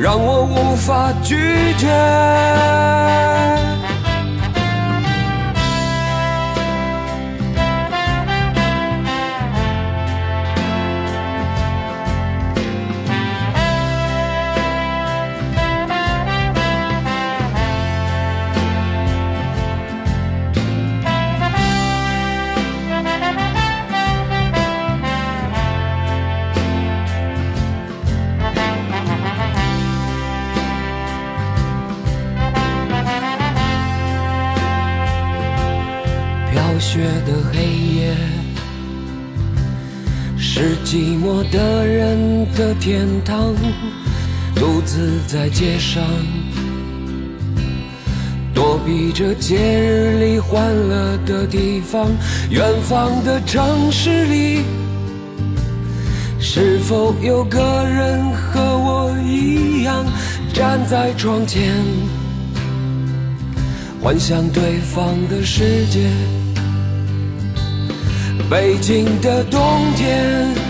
让我无法拒绝。天堂，独自在街上，躲避着节日里欢乐的地方。远方的城市里，是否有个人和我一样站在窗前，幻想对方的世界？北京的冬天。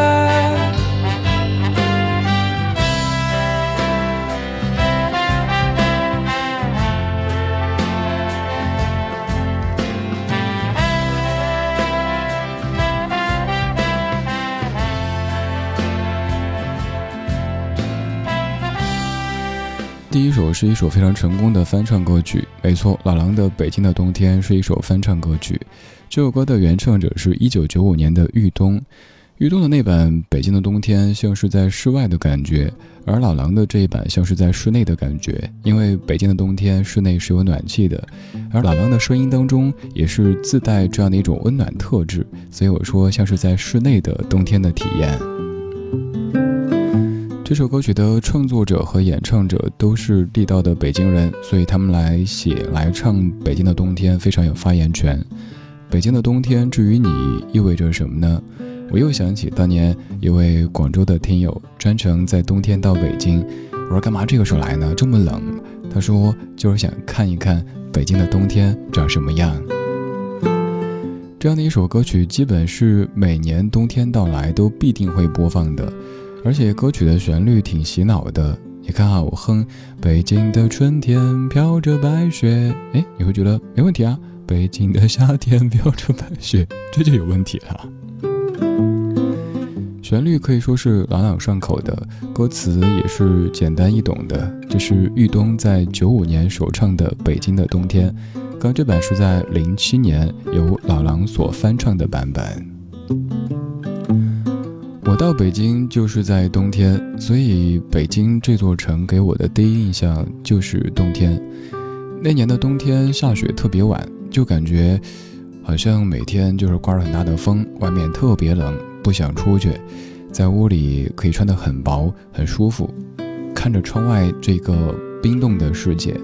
这首是一首非常成功的翻唱歌曲，没错，老狼的《北京的冬天》是一首翻唱歌曲。这首歌的原唱者是一九九五年的玉东，玉东的那版《北京的冬天》像是在室外的感觉，而老狼的这一版像是在室内的感觉。因为《北京的冬天》室内是有暖气的，而老狼的声音当中也是自带这样的一种温暖特质，所以我说像是在室内的冬天的体验。这首歌曲的创作者和演唱者都是地道的北京人，所以他们来写、来唱《北京的冬天》非常有发言权。北京的冬天，至于你意味着什么呢？我又想起当年一位广州的听友，专程在冬天到北京。我说干嘛这个时候来呢？这么冷。他说就是想看一看北京的冬天长什么样。这样的一首歌曲，基本是每年冬天到来都必定会播放的，而且歌曲的旋律挺洗脑的。你看啊，我哼：北京的春天飘着白雪，哎，你会觉得没问题啊。北京的夏天飘着白雪，这就有问题了。旋律可以说是朗朗上口的，歌词也是简单易懂的。这是豫东在九五年首唱的《北京的冬天》，刚这版是在零七年由老狼所翻唱的版本。我到北京就是在冬天，所以北京这座城给我的第一印象就是冬天。那年的冬天下雪特别晚。就感觉好像每天就是刮着很大的风，外面特别冷，不想出去，在屋里可以穿得很薄，很舒服，看着窗外这个冰冻的世界。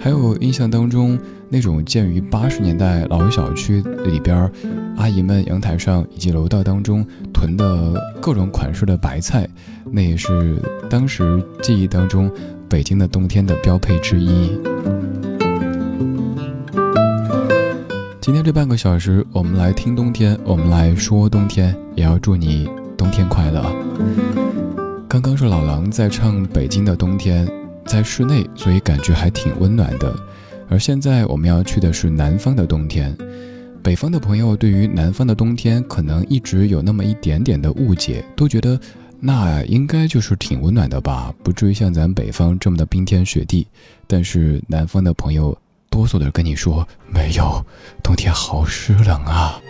还有印象当中那种建于八十年代老小区里边，阿姨们阳台上以及楼道当中囤的各种款式的白菜，那也是当时记忆当中北京的冬天的标配之一。今天这半个小时，我们来听冬天，我们来说冬天，也要祝你冬天快乐。刚刚是老狼在唱北京的冬天，在室内，所以感觉还挺温暖的。而现在我们要去的是南方的冬天。北方的朋友对于南方的冬天可能一直有那么一点点的误解，都觉得那应该就是挺温暖的吧，不至于像咱北方这么的冰天雪地。但是南方的朋友。哆嗦的跟你说没有，冬天好湿冷啊。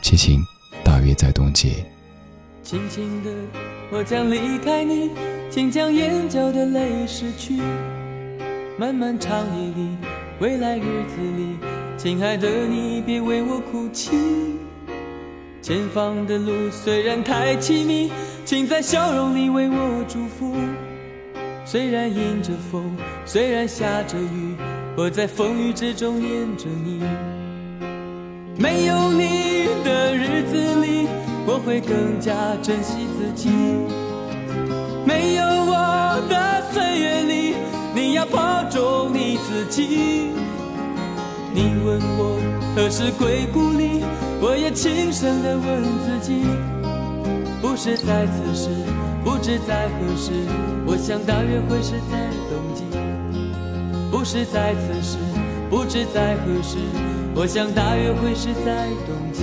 亲亲，大约在冬季。轻轻的，我将离开你，请将眼角的泪拭去。漫漫长夜里，未来日子里，亲爱的你别为我哭泣。前方的路虽然太凄迷，请在笑容里为我祝福。虽然迎着风，虽然下着雨。我在风雨之中念着你，没有你的日子里，我会更加珍惜自己。没有我的岁月里，要保重你自己。你问我何时归故里，我也轻声地问自己，不是在此时，不知在何时，我想大约会是在冬季。不是在此时，不知在何时，我想大约会是在冬季。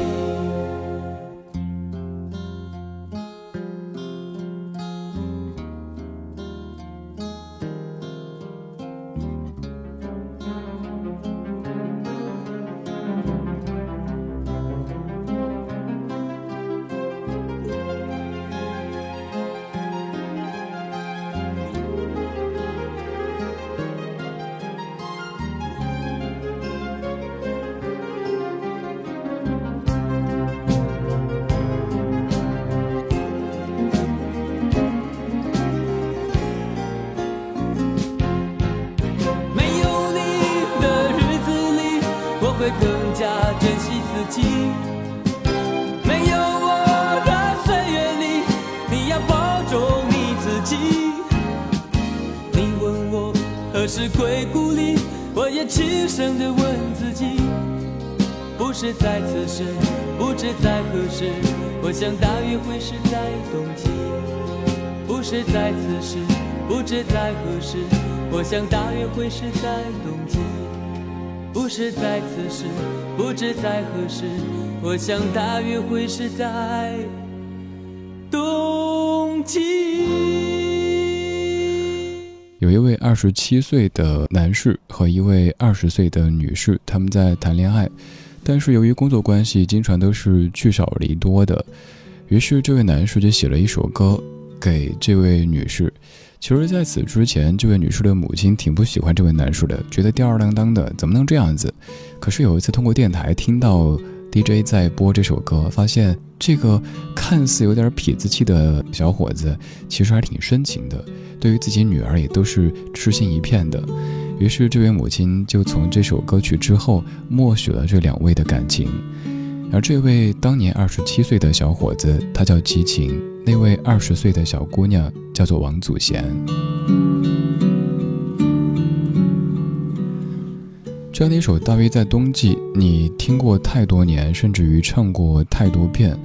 是会孤立，我也轻声地问自己，不是在此时，不知在何时，我想大约会是在冬季。不是在此时，不知在何时，我想大约会是在冬季。不是在此时，不知在何时，我想大约会是在冬季。一位二十七岁的男士和一位二十岁的女士，他们在谈恋爱，但是由于工作关系，经常都是聚少离多的。于是这位男士就写了一首歌给这位女士。其实，在此之前，这位女士的母亲挺不喜欢这位男士的，觉得吊儿郎当的，怎么能这样子？可是有一次通过电台听到 DJ 在播这首歌，发现这个看似有点痞子气的小伙子，其实还挺深情的。对于自己女儿也都是痴心一片的，于是这位母亲就从这首歌曲之后默许了这两位的感情。而这位当年二十七岁的小伙子，他叫齐秦；那位二十岁的小姑娘叫做王祖贤。这样的一首《大约在冬季》，你听过太多年，甚至于唱过太多遍。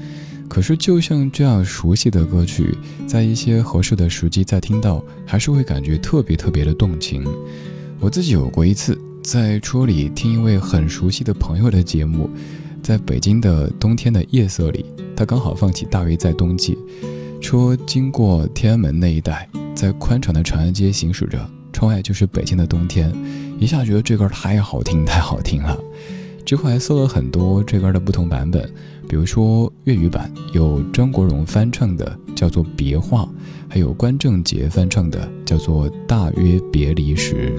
可是，就像这样熟悉的歌曲，在一些合适的时机再听到，还是会感觉特别特别的动情。我自己有过一次，在车里听一位很熟悉的朋友的节目，在北京的冬天的夜色里，他刚好放起《大约在冬季》，车经过天安门那一带，在宽敞的长安街行驶着，窗外就是北京的冬天，一下觉得这歌太好听，太好听了。之后还搜了很多这歌的不同版本。比如说粤语版有张国荣翻唱的，叫做《别话》，还有关正杰翻唱的，叫做《大约别离时》。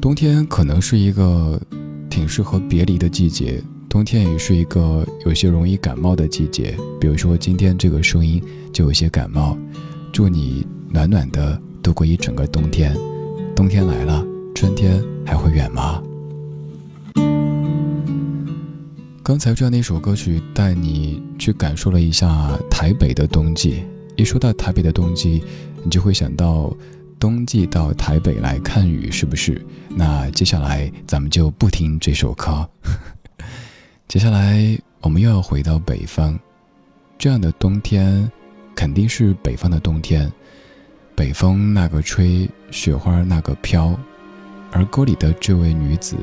冬天可能是一个挺适合别离的季节，冬天也是一个有些容易感冒的季节。比如说今天这个声音就有些感冒，祝你暖暖的度过一整个冬天。冬天来了，春天还会远吗？刚才这样的一首歌曲，带你去感受了一下台北的冬季。一说到台北的冬季，你就会想到冬季到台北来看雨，是不是？那接下来咱们就不听这首歌。接下来我们又要回到北方，这样的冬天肯定是北方的冬天。北风那个吹，雪花那个飘，而歌里的这位女子，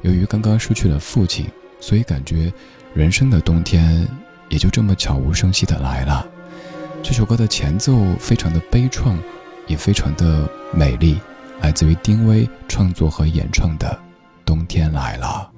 由于刚刚失去了父亲。所以感觉，人生的冬天也就这么悄无声息的来了。这首歌的前奏非常的悲怆，也非常的美丽，来自于丁薇创作和演唱的《冬天来了》。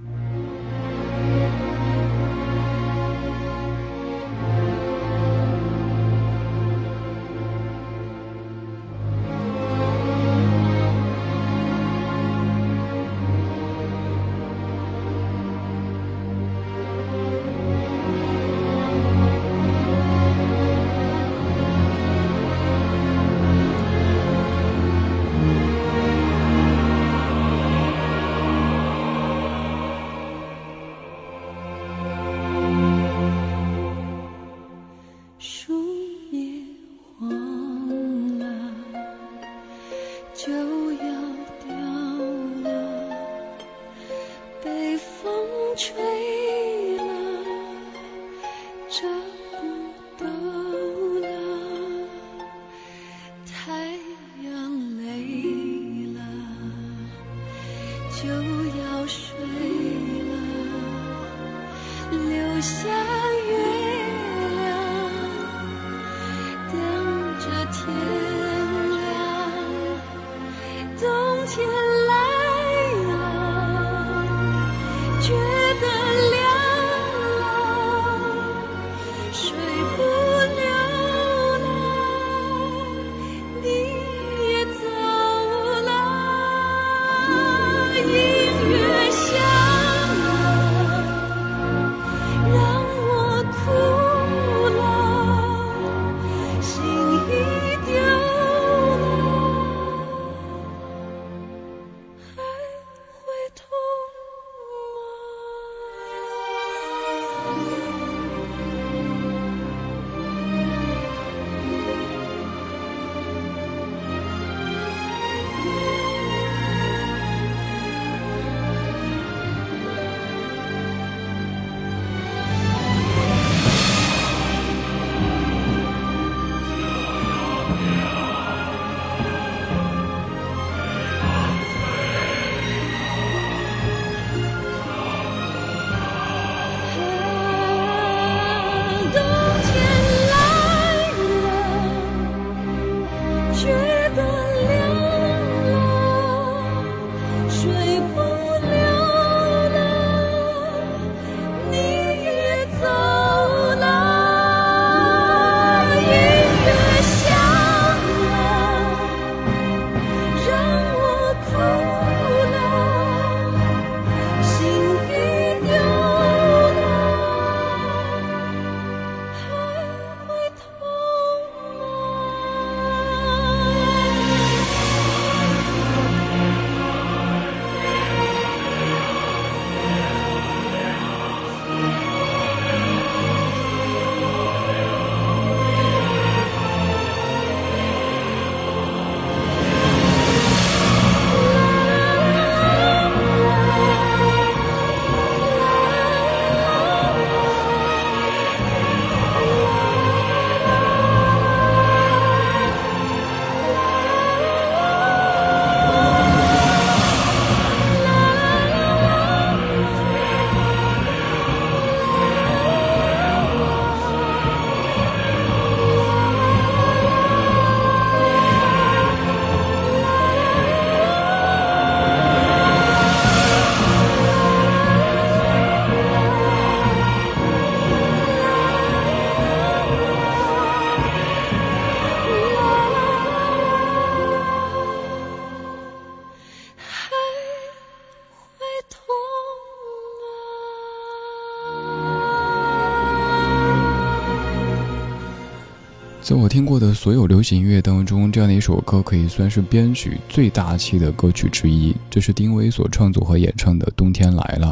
所有流行音乐当中，这样的一首歌可以算是编曲最大气的歌曲之一。这是丁薇所创作和演唱的《冬天来了》。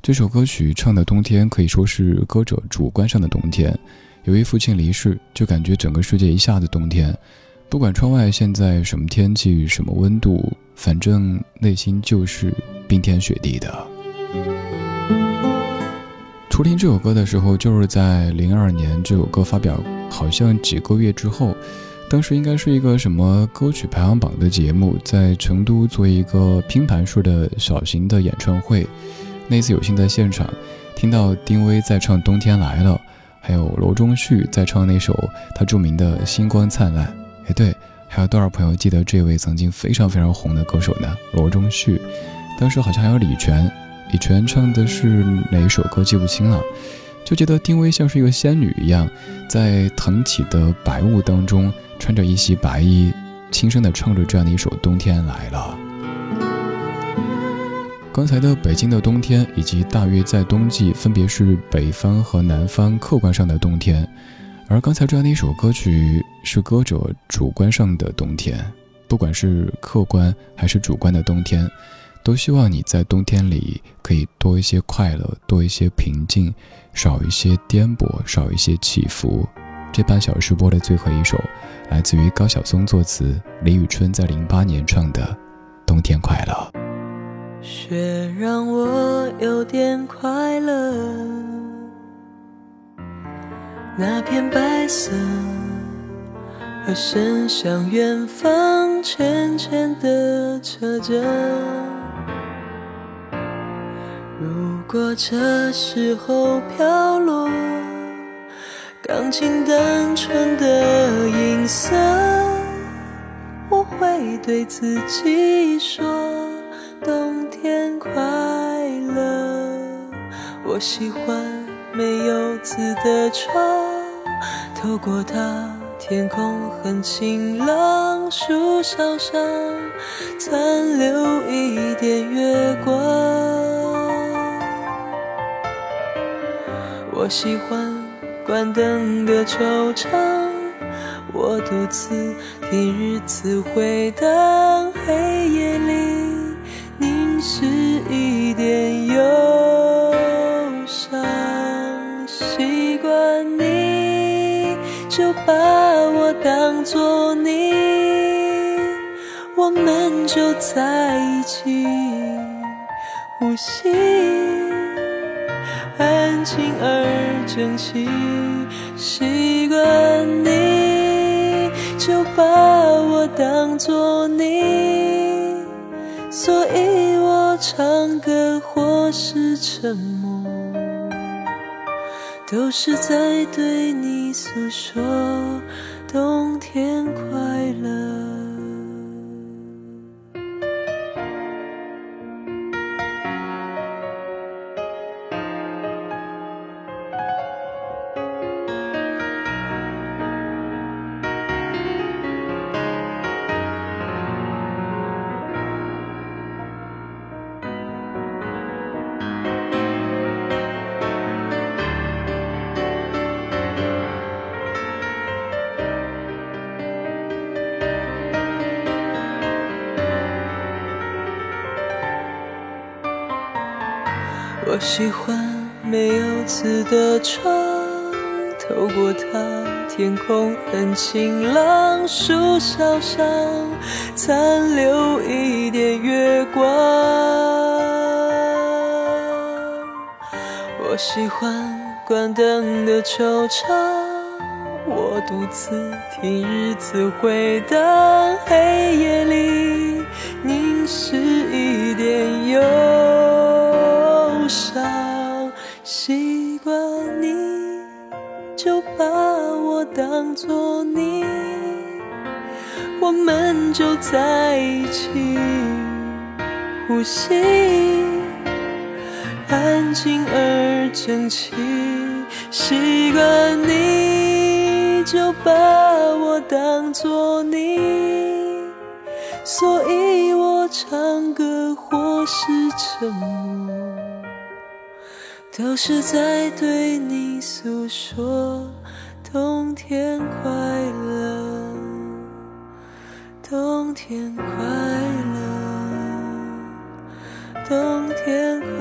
这首歌曲唱的冬天可以说是歌者主观上的冬天。由于父亲离世，就感觉整个世界一下子冬天。不管窗外现在什么天气、什么温度，反正内心就是冰天雪地的。初听这首歌的时候，就是在零二年，这首歌发表。好像几个月之后，当时应该是一个什么歌曲排行榜的节目，在成都做一个拼盘式的小型的演唱会。那次有幸在现场听到丁薇在唱《冬天来了》，还有罗中旭在唱那首他著名的《星光灿烂》。哎，对，还有多少朋友记得这位曾经非常非常红的歌手呢？罗中旭，当时好像还有李泉，李泉唱的是哪一首歌记不清了。就觉得丁薇像是一个仙女一样，在腾起的白雾当中，穿着一袭白衣，轻声地唱着这样的一首《冬天来了》。刚才的《北京的冬天》以及《大约在冬季》，分别是北方和南方客观上的冬天，而刚才这样的一首歌曲是歌者主观上的冬天。不管是客观还是主观的冬天，都希望你在冬天里可以多一些快乐，多一些平静。少一些颠簸，少一些起伏。这半小时播的最后一首，来自于高晓松作词，李宇春在零八年唱的《冬天快乐》。雪让我有点快乐，那片白色和伸向远方，浅浅的车着。如果这时候飘落钢琴单纯的音色，我会对自己说：冬天快乐。我喜欢没有字的窗，透过它，天空很晴朗，树梢上残留一点月光。我喜欢关灯的球场，我独自听日子回荡，黑夜里凝视一点忧伤。习惯你就把我当作你，我们就在一起呼吸。安静而整齐，习惯你就把我当作你，所以我唱歌或是沉默，都是在对你诉说冬天快乐。我喜欢没有字的窗，透过它，天空很晴朗，树梢上残留一点月光。我喜欢关灯的球场，我独自听日子回荡，黑夜里我们就在一起呼吸，安静而整齐。习惯你就把我当作你，所以我唱歌或是沉默。都是在对你诉说冬天快乐，天快乐冬天快